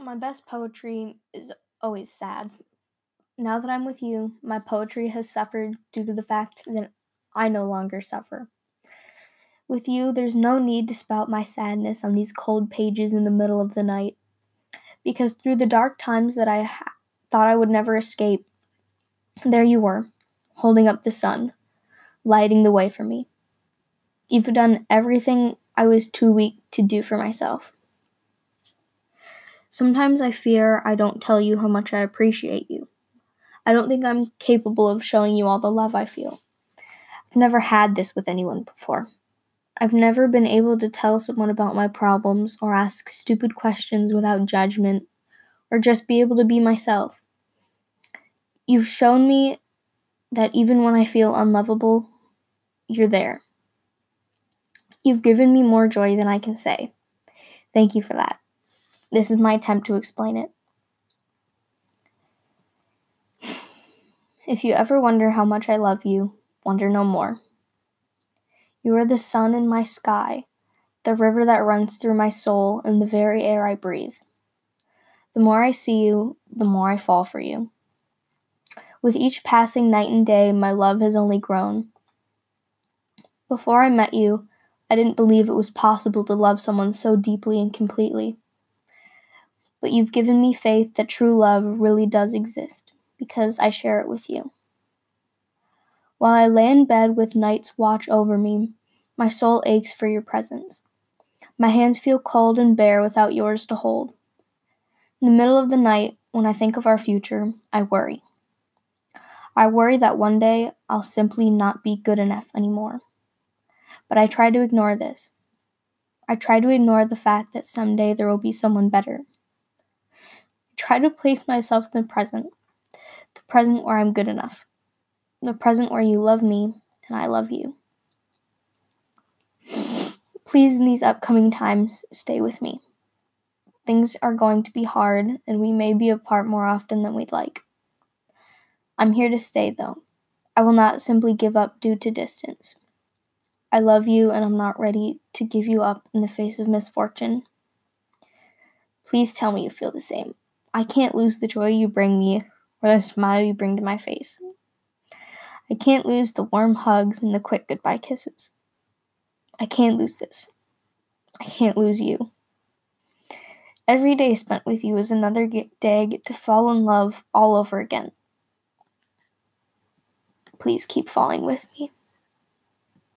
My best poetry is always sad. Now that I'm with you, my poetry has suffered due to the fact that I no longer suffer. With you, there's no need to spout my sadness on these cold pages in the middle of the night. Because through the dark times that I ha- thought I would never escape, there you were, holding up the sun, lighting the way for me. You've done everything I was too weak to do for myself. Sometimes I fear I don't tell you how much I appreciate you. I don't think I'm capable of showing you all the love I feel. I've never had this with anyone before. I've never been able to tell someone about my problems or ask stupid questions without judgment or just be able to be myself. You've shown me that even when I feel unlovable, you're there. You've given me more joy than I can say. Thank you for that. This is my attempt to explain it. If you ever wonder how much I love you, wonder no more. You are the sun in my sky, the river that runs through my soul, and the very air I breathe. The more I see you, the more I fall for you. With each passing night and day, my love has only grown. Before I met you, I didn't believe it was possible to love someone so deeply and completely. But you've given me faith that true love really does exist because I share it with you. While I lay in bed with nights watch over me, my soul aches for your presence. My hands feel cold and bare without yours to hold. In the middle of the night, when I think of our future, I worry. I worry that one day I'll simply not be good enough anymore. But I try to ignore this. I try to ignore the fact that someday there will be someone better. Try to place myself in the present, the present where I'm good enough, the present where you love me and I love you. Please, in these upcoming times, stay with me. Things are going to be hard, and we may be apart more often than we'd like. I'm here to stay, though. I will not simply give up due to distance. I love you, and I'm not ready to give you up in the face of misfortune. Please tell me you feel the same. I can't lose the joy you bring me or the smile you bring to my face. I can't lose the warm hugs and the quick goodbye kisses. I can't lose this. I can't lose you. Every day spent with you is another day I get to fall in love all over again. Please keep falling with me.